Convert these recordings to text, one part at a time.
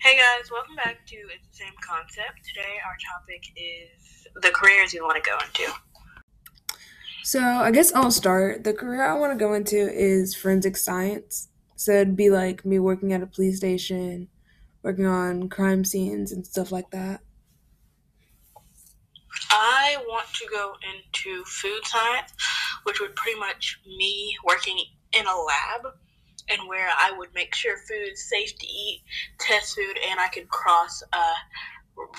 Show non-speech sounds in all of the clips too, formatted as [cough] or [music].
Hey guys, welcome back to It's the Same Concept. Today our topic is the careers you want to go into. So I guess I'll start. The career I want to go into is forensic science. So it'd be like me working at a police station, working on crime scenes and stuff like that. I want to go into food science, which would pretty much me working in a lab and where I would make sure food's safe to eat, test food, and I could cross uh,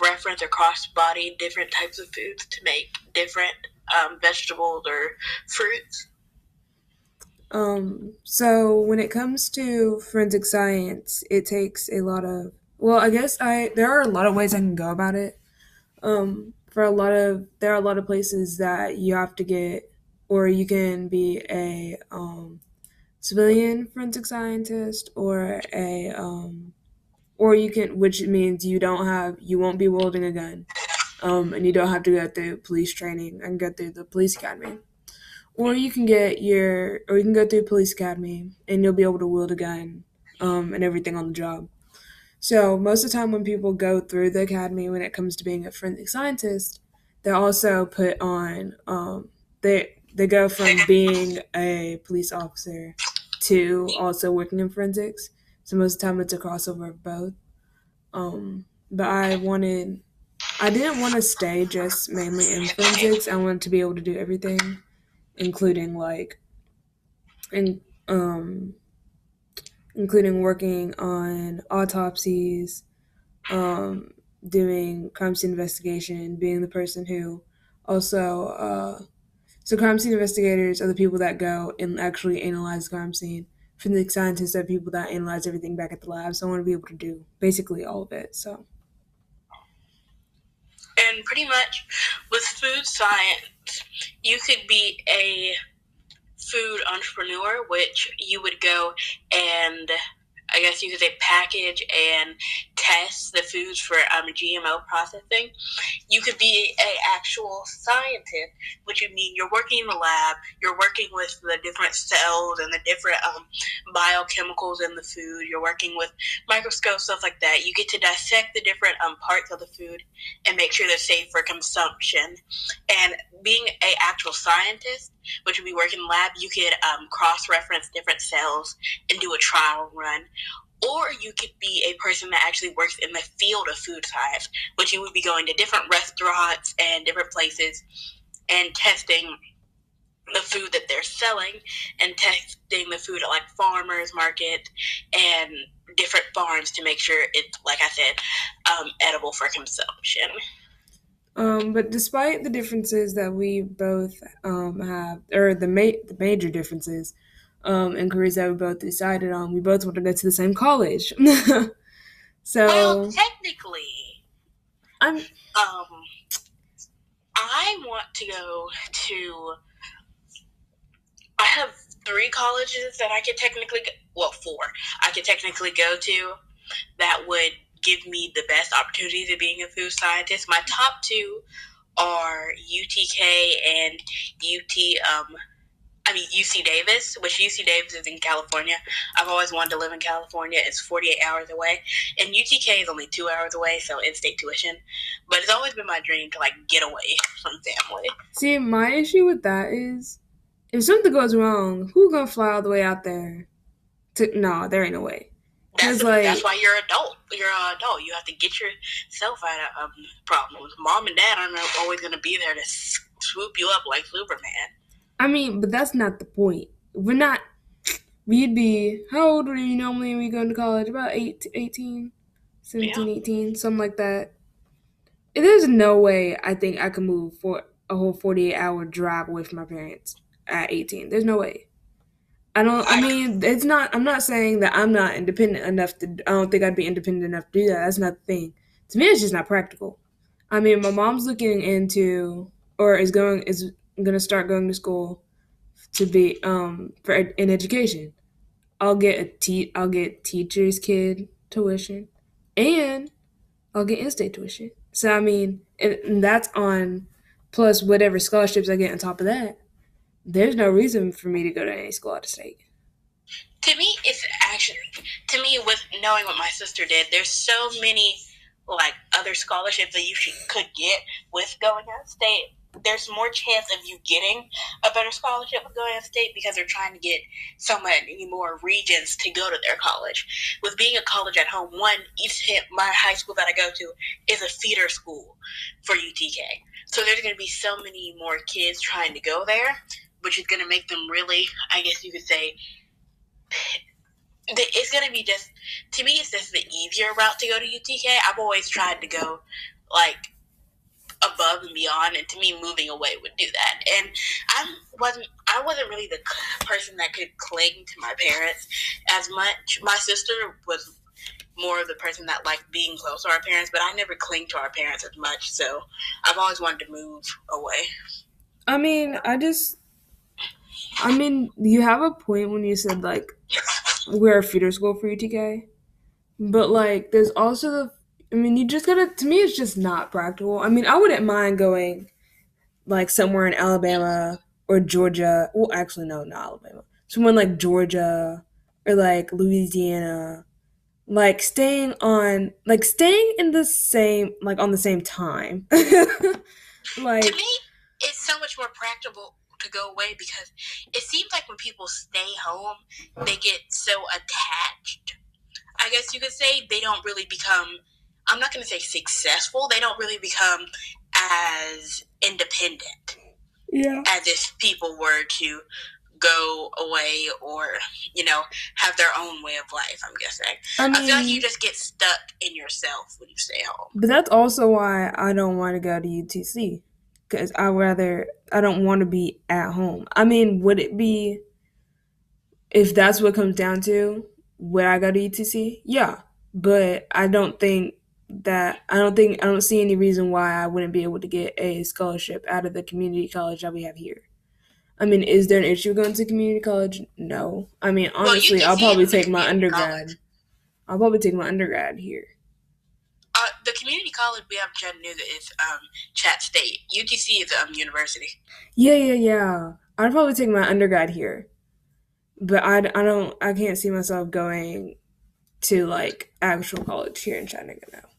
reference or cross body different types of foods to make different um, vegetables or fruits. Um, so when it comes to forensic science, it takes a lot of well, I guess I there are a lot of ways I can go about it. Um, for a lot of there are a lot of places that you have to get or you can be a um, civilian forensic scientist or a um, or you can which means you don't have you won't be wielding a gun. Um, and you don't have to go through police training and go through the police academy. Or you can get your or you can go through police academy and you'll be able to wield a gun um, and everything on the job. So most of the time when people go through the academy when it comes to being a forensic scientist they're also put on um, they they go from being a police officer to also working in forensics. So most of the time it's a crossover of both. Um, but i wanted i didn't want to stay just mainly in forensics. I wanted to be able to do everything including like in, um, including working on autopsies um, doing crime scene investigation being the person who also uh, so crime scene investigators are the people that go and actually analyze the crime scene. Forensic scientists are people that analyze everything back at the lab. So i want to be able to do basically all of it so. And pretty much with food science, you could be a food entrepreneur, which you would go and I guess you could say package and test the foods for um, GMO processing. You could be a actual scientist, which would mean you're working in the lab, you're working with the different cells and the different um, biochemicals in the food. You're working with microscopes, stuff like that. You get to dissect the different um, parts of the food and make sure they're safe for consumption. And being a actual scientist, which would be working in lab, you could um, cross-reference different cells and do a trial run. Or you could be a person that actually works in the field of food science, which you would be going to different restaurants and different places and testing the food that they're selling and testing the food at like farmers market and different farms to make sure it's like I said, um, edible for consumption. Um, but despite the differences that we both um, have, or the, ma- the major differences um, in careers that we both decided on, we both want to go to the same college. [laughs] so Well, technically, I'm um, I want to go to. I have three colleges that I could technically, go, well, four I could technically go to that would give me the best opportunities of being a food scientist. My top two are UTK and UT. Um, I mean UC Davis, which UC Davis is in California. I've always wanted to live in California. It's 48 hours away, and UTK is only two hours away, so in-state tuition. But it's always been my dream to like get away [laughs] from family. see my issue with that is if something goes wrong, who gonna fly all the way out there? To no, there ain't no way. That's, like- that's why you're an adult. You're an adult. You have to get yourself out of um, problems. Mom and dad aren't always going to be there to swoop you up like Superman. I mean, but that's not the point. We're not. We'd be how old were you normally when we go to college? About 8, 18, 17, 18, something like that. There's no way I think I could move for a whole 48 hour drive away from my parents at 18. There's no way. I don't, I mean, it's not, I'm not saying that I'm not independent enough to, I don't think I'd be independent enough to do that. That's not the thing. To me, it's just not practical. I mean, my mom's looking into, or is going, is going to start going to school to be, um, for ed- in education. I'll get a te- I'll get teacher's kid tuition and I'll get in-state tuition. So I mean, and, and that's on plus whatever scholarships I get on top of that. There's no reason for me to go to any school out of state. To me, it's actually, to me, with knowing what my sister did, there's so many like other scholarships that you should, could get with going out of state. There's more chance of you getting a better scholarship with going out of state because they're trying to get so many more regions to go to their college. With being a college at home, one, each my high school that I go to is a feeder school for UTK. So there's going to be so many more kids trying to go there, which is going to make them really, I guess you could say, it's gonna be just to me it's just the easier route to go to UTK. I've always tried to go like above and beyond, and to me, moving away would do that. And I wasn't I wasn't really the person that could cling to my parents as much. My sister was more of the person that liked being close to our parents, but I never cling to our parents as much. So I've always wanted to move away. I mean, I just, I mean, you have a point when you said like we're a feeder school for UTK. But like, there's also the. I mean, you just gotta. To me, it's just not practical. I mean, I wouldn't mind going, like somewhere in Alabama or Georgia. Well, actually, no, not Alabama. Somewhere like Georgia or like Louisiana. Like staying on, like staying in the same, like on the same time. [laughs] like to me, it's so much more practical to go away because it seems like when people stay home, they get so attached. I guess you could say they don't really become, I'm not going to say successful, they don't really become as independent. Yeah. As if people were to go away or, you know, have their own way of life, I'm guessing. I, mean, I feel like you just get stuck in yourself when you stay home. But that's also why I don't want to go to UTC because I rather I don't want to be at home. I mean, would it be if that's what comes down to? Would I go to UTC? Yeah, but I don't think that I don't think I don't see any reason why I wouldn't be able to get a scholarship out of the community college that we have here. I mean, is there an issue going to community college? No. I mean, honestly, well, I'll probably take my undergrad. College. I'll probably take my undergrad here. The community college we have in Chattanooga is um, Chatt State. UTC is um university. Yeah, yeah, yeah. I'd probably take my undergrad here, but I, I don't I can't see myself going to like actual college here in Chattanooga now.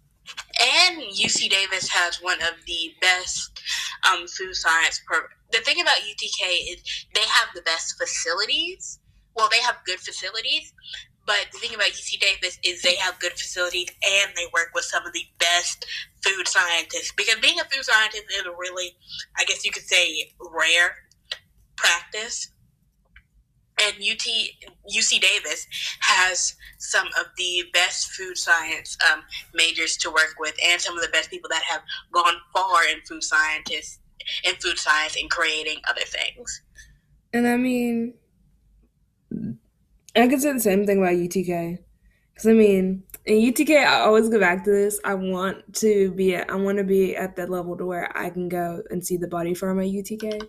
And UC Davis has one of the best um, food science programs. The thing about UTK is they have the best facilities. Well, they have good facilities, but the thing about UC Davis is they have good facilities and they work with some of the best food scientists. Because being a food scientist is a really, I guess you could say, rare practice. And UT UC Davis has some of the best food science um, majors to work with, and some of the best people that have gone far in food scientists in food science and creating other things. And I mean, I could say the same thing about UTK. Because I mean, in UTK, I always go back to this. I want to be at, I want to be at that level to where I can go and see the body farm at UTK.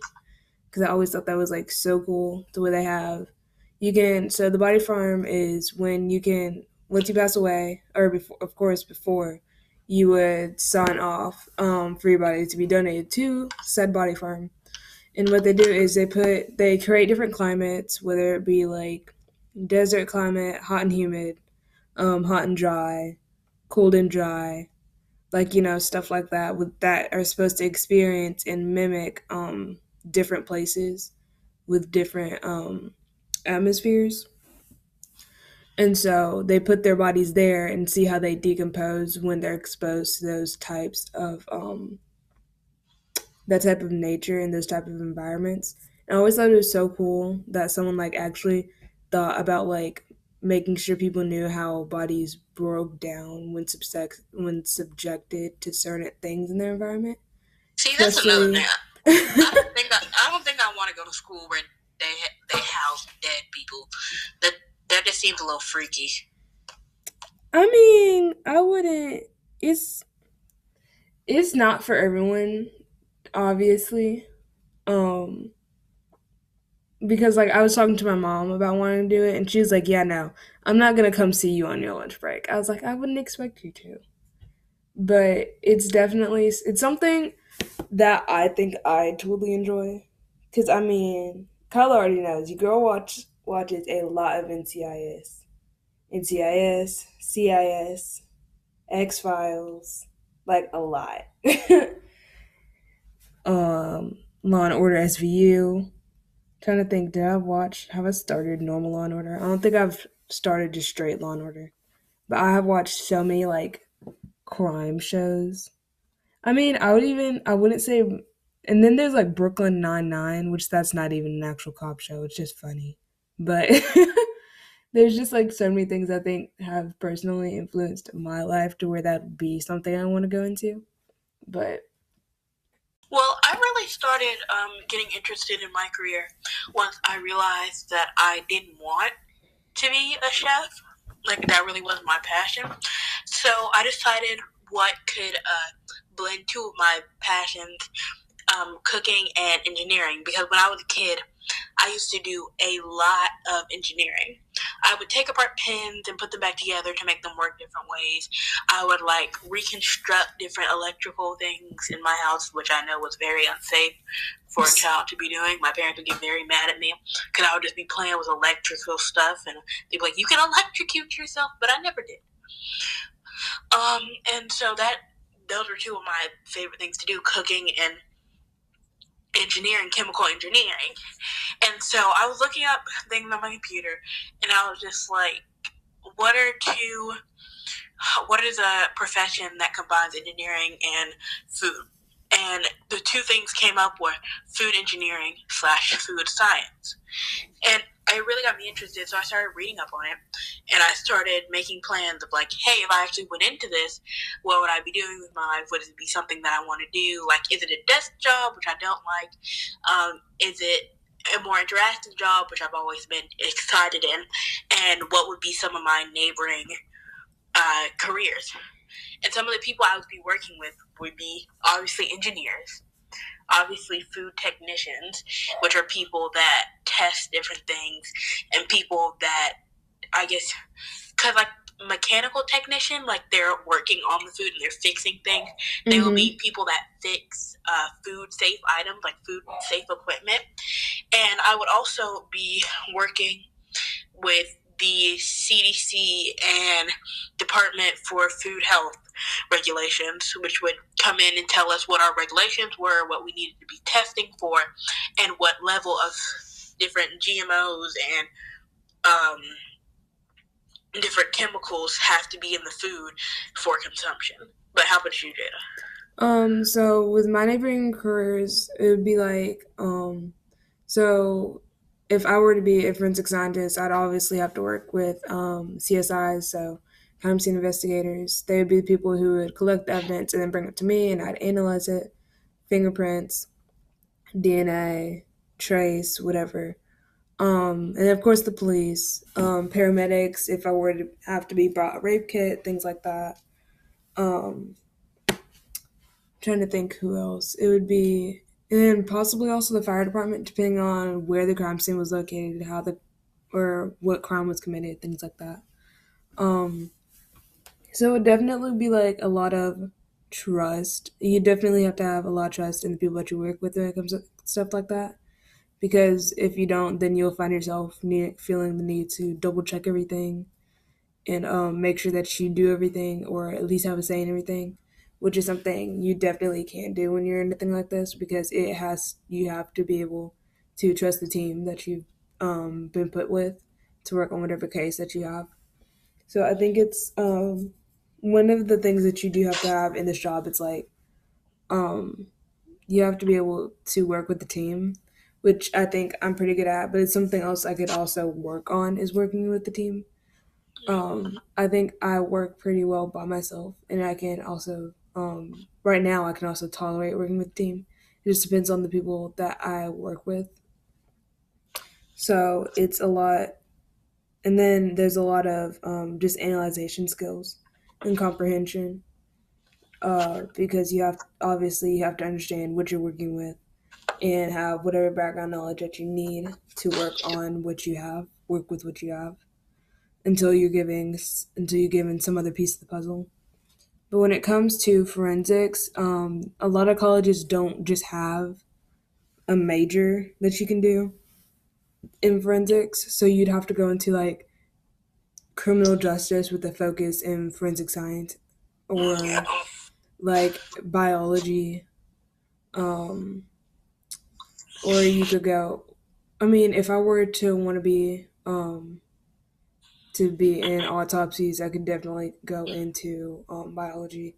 Because I always thought that was like so cool the way they have. You can so the body farm is when you can once you pass away, or before, of course, before you would sign off um, for your body to be donated to said body farm. And what they do is they put they create different climates, whether it be like desert climate, hot and humid, um, hot and dry, cold and dry, like you know stuff like that with that are supposed to experience and mimic um, different places with different um, atmospheres. And so they put their bodies there and see how they decompose when they're exposed to those types of um, that type of nature and those type of environments. And I always thought it was so cool that someone like actually thought about like making sure people knew how bodies broke down when subject when subjected to certain things in their environment. See, that's Especially, another thing. [laughs] I don't think I, I don't think I want to go to school where they they house dead people. That that just seems a little freaky. I mean, I wouldn't. It's it's not for everyone, obviously. Um, because like I was talking to my mom about wanting to do it, and she was like, "Yeah, no, I'm not gonna come see you on your lunch break." I was like, "I wouldn't expect you to," but it's definitely it's something that I think I totally enjoy. Cause I mean, Kyle already knows. You girl watch watches a lot of NCIS, NCIS, CIS, X Files, like a lot. [laughs] um, Law and Order SVU. Trying to think, did I watch? Have I started normal Law and Order? I don't think I've started just straight Law and Order, but I have watched so many like crime shows. I mean, I would even I wouldn't say, and then there's like Brooklyn Nine Nine, which that's not even an actual cop show. It's just funny, but [laughs] there's just like so many things I think have personally influenced my life to where that would be something I want to go into. But well, I really started um, getting interested in my career once I realized that I didn't want to be a chef. Like that really wasn't my passion. So I decided what could uh, blend two of my passions, um, cooking and engineering. Because when I was a kid, I used to do a lot of engineering. I would take apart pins and put them back together to make them work different ways. I would like reconstruct different electrical things in my house, which I know was very unsafe for a child to be doing. My parents would get very mad at me because I would just be playing with electrical stuff and they'd be like, "You can electrocute yourself," but I never did. Um, and so that those were two of my favorite things to do: cooking and engineering, chemical engineering. And so I was looking up things on my computer, and I was just like, what are two, what is a profession that combines engineering and food? And the two things came up were food engineering slash food science. And it really got me interested, so I started reading up on it, and I started making plans of like, hey, if I actually went into this, what would I be doing with my life? Would it be something that I want to do? Like, is it a desk job, which I don't like? Um, is it a more interactive job, which I've always been excited in? And what would be some of my neighboring uh, careers? And some of the people I would be working with would be obviously engineers obviously food technicians, which are people that test different things, and people that I guess, because like mechanical technician, like they're working on the food and they're fixing things. Mm-hmm. They will be mm-hmm. people that fix uh, food safe items, like food safe equipment. And I would also be working with the CDC and Department for Food Health regulations, which would come in and tell us what our regulations were, what we needed to be testing for, and what level of different GMOs and um, different chemicals have to be in the food for consumption. But how about you, Jaeda? Um, so with my neighboring careers, it would be like, um, so if I were to be a forensic scientist, I'd obviously have to work with um, CSIs, so crime scene investigators. They would be the people who would collect the evidence and then bring it to me, and I'd analyze it, fingerprints, DNA, trace, whatever. Um, and of course, the police, um, paramedics, if I were to have to be brought a rape kit, things like that. Um, trying to think who else. It would be and possibly also the fire department, depending on where the crime scene was located, how the or what crime was committed, things like that. Um, so it would definitely be like a lot of trust. You definitely have to have a lot of trust in the people that you work with when it comes to stuff like that. Because if you don't, then you'll find yourself feeling the need to double check everything and um, make sure that you do everything or at least have a say in everything which is something you definitely can't do when you're in a thing like this because it has you have to be able to trust the team that you've um, been put with to work on whatever case that you have. So I think it's um, one of the things that you do have to have in this job. It's like um, you have to be able to work with the team, which I think I'm pretty good at. But it's something else I could also work on is working with the team. Um, I think I work pretty well by myself, and I can also um, right now, I can also tolerate working with team. It just depends on the people that I work with. So it's a lot, and then there's a lot of um, just analyzation skills and comprehension. Uh, because you have obviously you have to understand what you're working with and have whatever background knowledge that you need to work on what you have, work with what you have until you're giving until you're given some other piece of the puzzle. But when it comes to forensics, um, a lot of colleges don't just have a major that you can do in forensics. So you'd have to go into like criminal justice with a focus in forensic science or like biology um or you could go i mean if i were to want to be um to be in autopsies i could definitely go into um, biology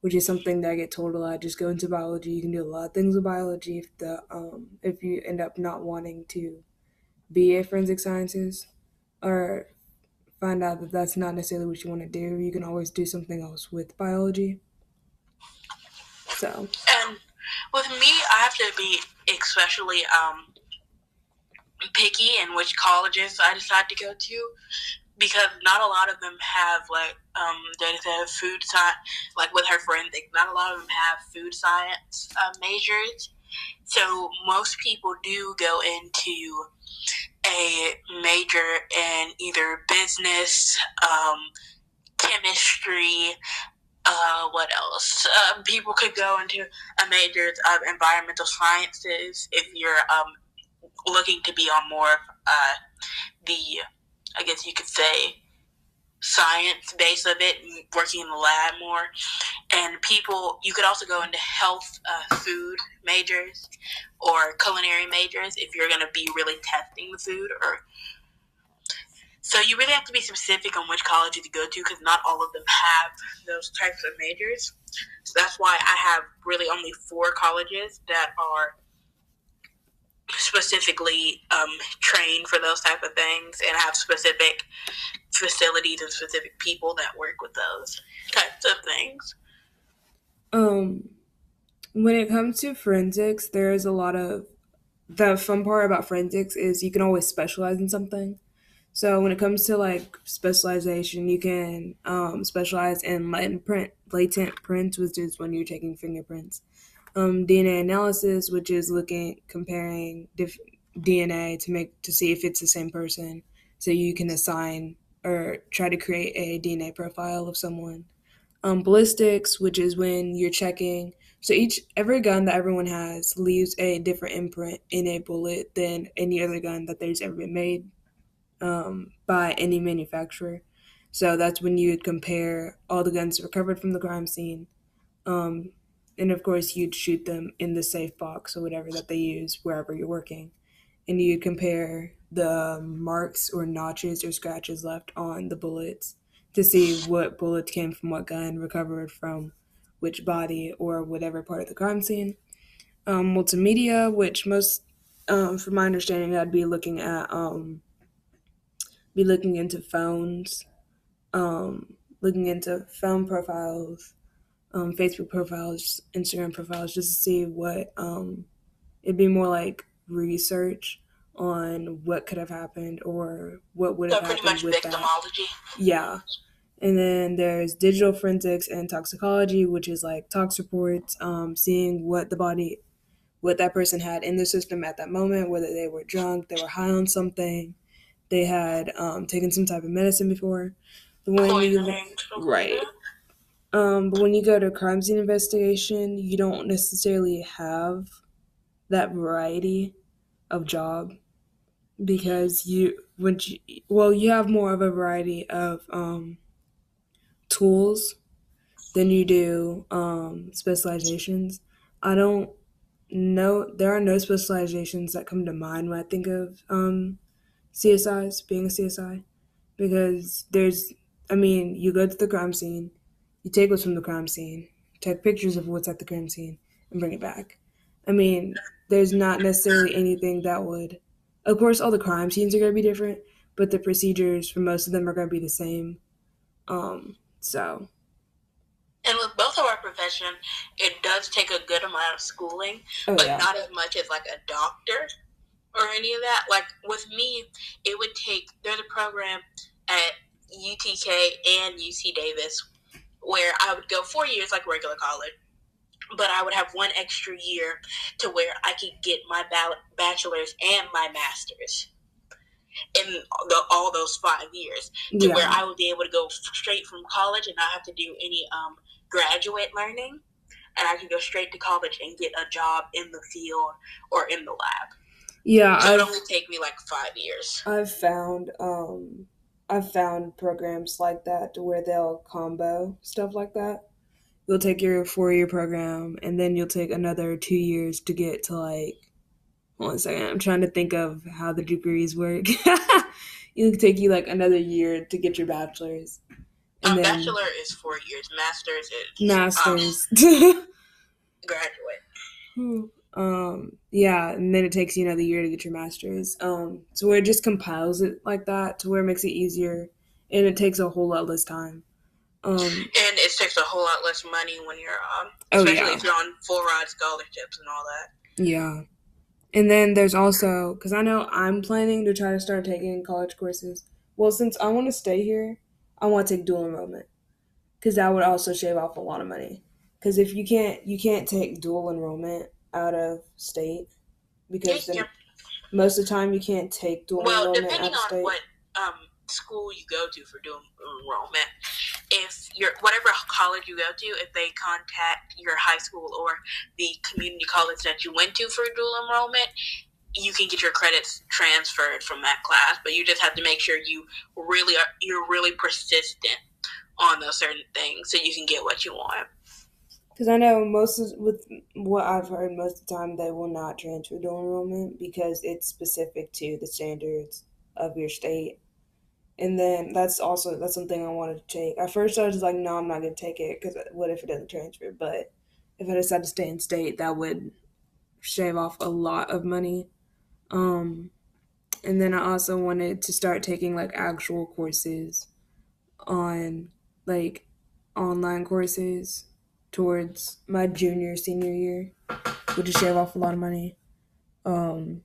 which is something that i get told a lot. Just go into biology. You can do a lot of things with biology if the um if you end up not wanting to be a forensic scientist or find out that that's not necessarily what you want to do you can always do something else with biology so And with me, I have to be especially um, picky in which colleges I decide to go to because not a lot of them have like um, they have food science, like with her forensic. Not a lot of them have food science uh, majors. So most people do go into a major in either business, um, chemistry, uh, what else? Um, people could go into a major of environmental sciences if you're um, looking to be on more of uh, the, I guess you could say, science base of it, working in the lab more. And people, you could also go into health, uh, food majors or culinary majors if you're going to be really testing the food or so you really have to be specific on which college you go to because not all of them have those types of majors. So that's why I have really only four colleges that are specifically um, trained for those type of things and have specific facilities and specific people that work with those types of things. Um, when it comes to forensics, there is a lot of the fun part about forensics is you can always specialize in something. So when it comes to like specialization, you can um, specialize in latent print, latent prints, which is when you're taking fingerprints. Um, DNA analysis, which is looking comparing diff- DNA to make to see if it's the same person, so you can assign or try to create a DNA profile of someone. Um, ballistics, which is when you're checking. So each every gun that everyone has leaves a different imprint in a bullet than any other gun that there's ever been made um, by any manufacturer. So that's when you would compare all the guns recovered from the crime scene. Um, and of course, you'd shoot them in the safe box or whatever that they use wherever you're working. And you'd compare the marks or notches or scratches left on the bullets to see what bullets came from what gun, recovered from which body or whatever part of the crime scene. Um, multimedia, which most, um, from my understanding, I'd be looking at um, be looking into phones, um, looking into phone profiles, um, Facebook profiles, Instagram profiles, just to see what um, it'd be more like research on what could have happened or what would have So pretty happened much with that. victimology. Yeah. And then there's digital forensics and toxicology, which is like tox reports, um, seeing what the body, what that person had in the system at that moment, whether they were drunk, they were high on something, they had um, taken some type of medicine before. But when you Poisoning. stuff like right, that. Um, but when you go to crime scene investigation, you don't necessarily have that variety of job because you when you, well you have more of a variety of um, tools than you do um, specializations. I don't know there are no specializations that come to mind when I think of um, CSIs being a CSI because there's I mean you go to the crime scene, you take what's from the crime scene, take pictures of what's at the crime scene, and bring it back. I mean there's not necessarily anything that would of course all the crime scenes are going to be different but the procedures for most of them are going to be the same um so And with both of our profession, it does take a good amount of schooling, oh but yeah not as much as like a doctor or any of that. Like with me, it would take. There's a program at UTK and UC Davis where I would go four years like regular college, but I would have one extra year to where I could get my bachelor's and my master's in the, all those five years to where I would be able to go straight from college and not have to do any um, graduate learning. And I could go straight to college and get a job in the field or in the lab. yeah So it only take me like five years. i've found um I've found programs like that to where they'll combo stuff like that. You'll take your four year program and then you'll take another two years to get to like hold on a second. I'm trying to think of how the degrees work. [laughs] It'll take you like another year to get your bachelor's. And um, bachelor is four years. Masters is masters. Um, [laughs] graduate. Um, yeah, and then it takes you another year to get your master's. Um, so where it just compiles it like that to where it makes it easier, and it takes a whole lot less time. Um, and it takes a whole lot less money when you're um, especially oh, yeah. if you're on full ride scholarships and all that. Yeah, and then there's also because I know I'm planning to try to start taking college courses. Well, since I want to stay here, I want to take dual enrollment because that would also shave off a lot of money. Because if you can't, you can't take dual enrollment out of state because then most of the time you can't take dual well, enrollment depending out of state. on what um, school you go to for dual enrollment, if your whatever college you go to, if they contact your high school or the community college that you went to for dual enrollment, you can get your credits transferred from that class. But you just have to make sure you really are you're really persistent on those certain things so you can get what you want. Because I know most of, with what I've heard, most of the time they will not transfer dual enrollment because it's specific to the standards of your state. And then that's also that's something I wanted to take. At first, I was like, no, I'm not gonna take it because what if it doesn't transfer? But if I decide to stay in state, that would shave off a lot of money. Um, and then I also wanted to start taking like actual courses on like online courses towards my junior senior year, which would shave off a lot of money. Um,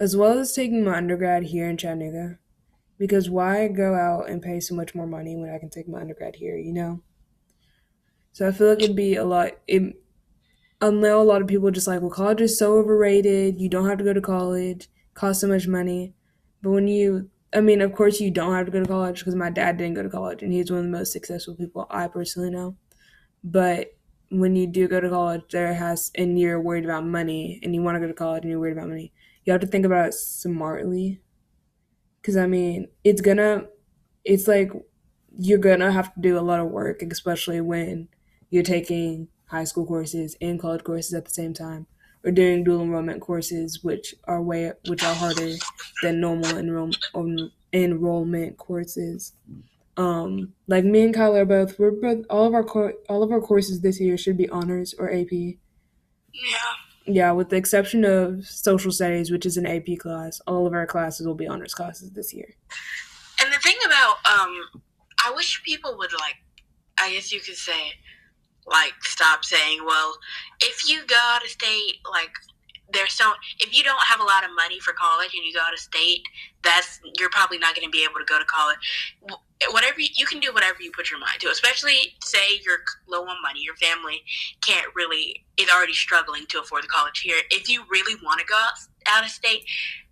as well as taking my undergrad here in Chattanooga, because why go out and pay so much more money when I can take my undergrad here, you know? So I feel like it'd be a lot. It, I know a lot of people just like, well, college is so overrated. You don't have to go to college. Costs so much money. But when you, I mean, of course you don't have to go to college because my dad didn't go to college, and he's one of the most successful people I personally know. But when you do go to college, there has, and you're worried about money, and you want to go to college, and you're worried about money, you have to think about it smartly. Because, I mean, it's gonna, it's like you're gonna have to do a lot of work, especially when you're taking high school courses and college courses at the same time, or doing dual enrollment courses, which are way, which are harder than normal enroll, enrollment courses. Um, like me and Kyle are both we're both all of our co- all of our courses this year should be honors or AP. Yeah. Yeah, with the exception of social studies, which is an AP class, all of our classes will be honors classes this year. And the thing about um, I wish people would like, I guess you could say, like, stop saying, well, if you go out of state, like there's so if you don't have a lot of money for college and you go out of state, that's you're probably not going to be able to go to college. Whatever you, you, can do, whatever you put your mind to. Especially say you're low on money, your family can't really is already struggling to afford the college here. If you really want to go out, out of state,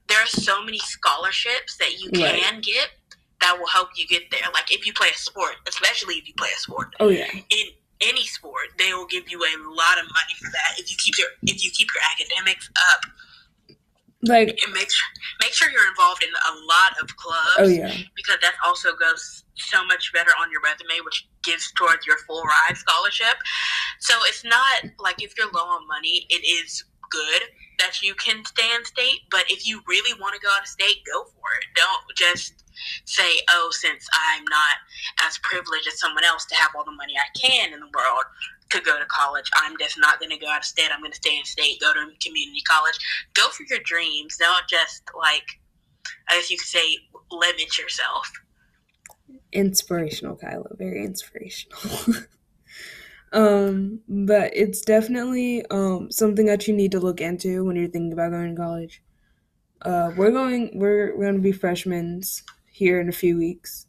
there are so many scholarships that you can right. get that will help you get there. Like if you play a sport, especially if you play a sport. Oh yeah. In any sport, they will give you a lot of money for that if you keep your if you keep your academics up. Like and make sure make sure you're involved in a lot of clubs. Oh yeah, because that also goes so much better on your resume, which gives towards your full ride scholarship. So it's not like if you're low on money, it is good that you can stay in state. But if you really want to go out of state, go for it. Don't just say, oh, since I'm not as privileged as someone else to have all the money I can in the world to go to college, I'm just not going to go out of state. I'm going to stay in state, go to community college. Go for your dreams. Don't just, like, I guess you could say, limit yourself. Inspirational, Kyla. Very inspirational. [laughs] um, but it's definitely um, something that you need to look into when you're thinking about going to college. Uh, we're going. We're, we're going to be freshmen here in a few weeks.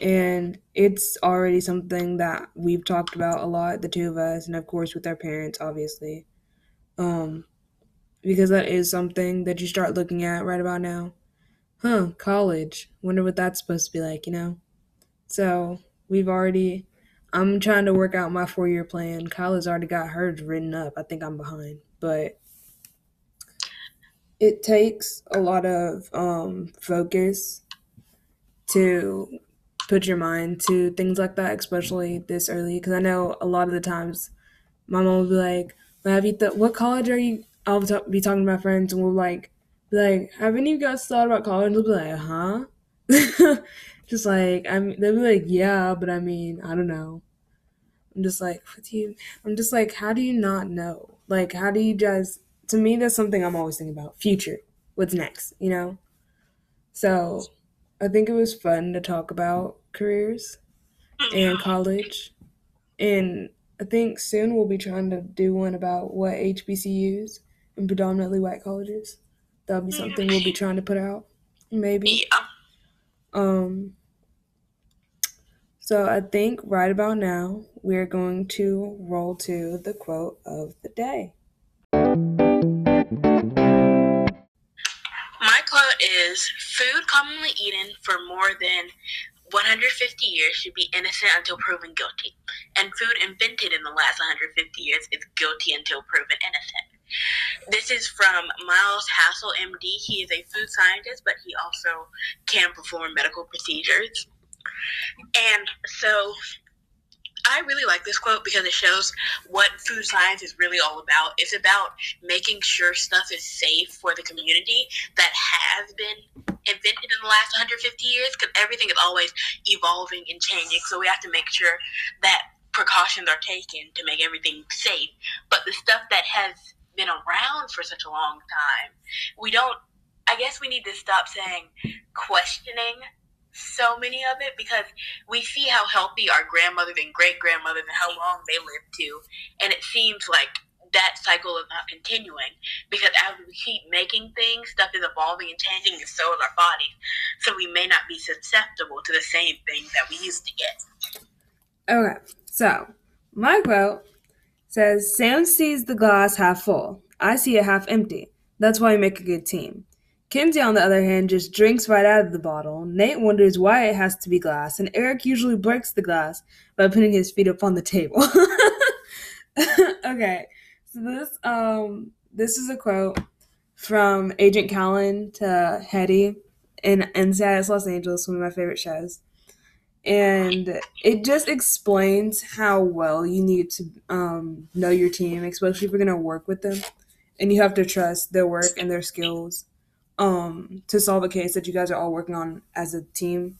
And it's already something that we've talked about a lot, the two of us, and of course with our parents, obviously. Um, because that is something that you start looking at right about now. Huh, college. Wonder what that's supposed to be like, you know? So we've already I'm trying to work out my four year plan. Kyle has already got hers written up. I think I'm behind. But it takes a lot of um, focus to put your mind to things like that, especially this early. Because I know a lot of the times my mom will be like, well, "Have you th- what college are you?" I'll t- be talking to my friends, and we'll like, be like, "Have any of you guys thought about college?" They'll be like, "Huh?" [laughs] just like I'm. They'll be like, "Yeah," but I mean, I don't know. I'm just like, what do you? I'm just like, how do you not know? Like, how do you just? To me, that's something I'm always thinking about. Future, what's next? You know. So, I think it was fun to talk about careers and college, and I think soon we'll be trying to do one about what HBCUs and predominantly white colleges. That'll be something we'll be trying to put out, maybe. Yeah. Um. So I think right about now we're going to roll to the quote of the day. Is Food commonly eaten for more than 150 years should be innocent until proven guilty, and food invented in the last 150 years is guilty until proven innocent. This is from Miles Hassell, MD. He is a food scientist, but he also can perform medical procedures. And so I really like this quote because it shows what food science is really all about. It's about making sure stuff is safe for the community that has been invented in the last 150 years because everything is always evolving and changing. So we have to make sure that precautions are taken to make everything safe. But the stuff that has been around for such a long time, we don't, I guess we need to stop saying questioning so many of it because we see how healthy our grandmothers and great grandmothers and how long they lived to. And it seems like that cycle is not continuing because as we keep making things, stuff is evolving and changing, and so is our bodies. So we may not be susceptible to the same things that we used to get. Okay, so my quote says Sam sees the glass half full. I see it half empty. That's why we make a good team. Kensi, on the other hand, just drinks right out of the bottle. Nate wonders why it has to be glass, and Eric usually breaks the glass by putting his feet up on the table. [laughs] okay, so this um this is a quote from Agent Callen to Hetty in NCIS Los Angeles, one of my favorite shows. And it just explains how well you need to um, know your team, especially if you're to work with them. And you have to trust their work and their skills um, to solve a case that you guys are all working on as a team.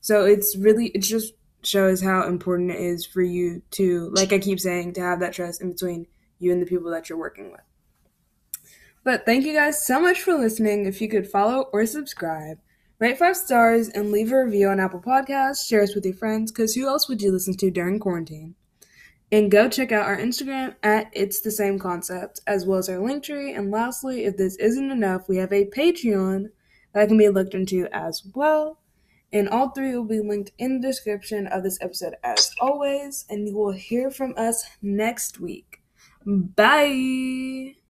So it's really, it just shows how important it is for you to, like I keep saying, to have that trust in between you and the people that you're working with. But thank you guys so much for listening. If you could follow or subscribe, rate five stars, and leave a review on Apple Podcasts, share us with your friends, because who else would you listen to during quarantine? And go check out our Instagram at It's the Same Concept, as well as our link tree. And lastly, if this isn't enough, we have a Patreon that can be looked into as well. And all three will be linked in the description of this episode as always. And you will hear from us next week. Bye.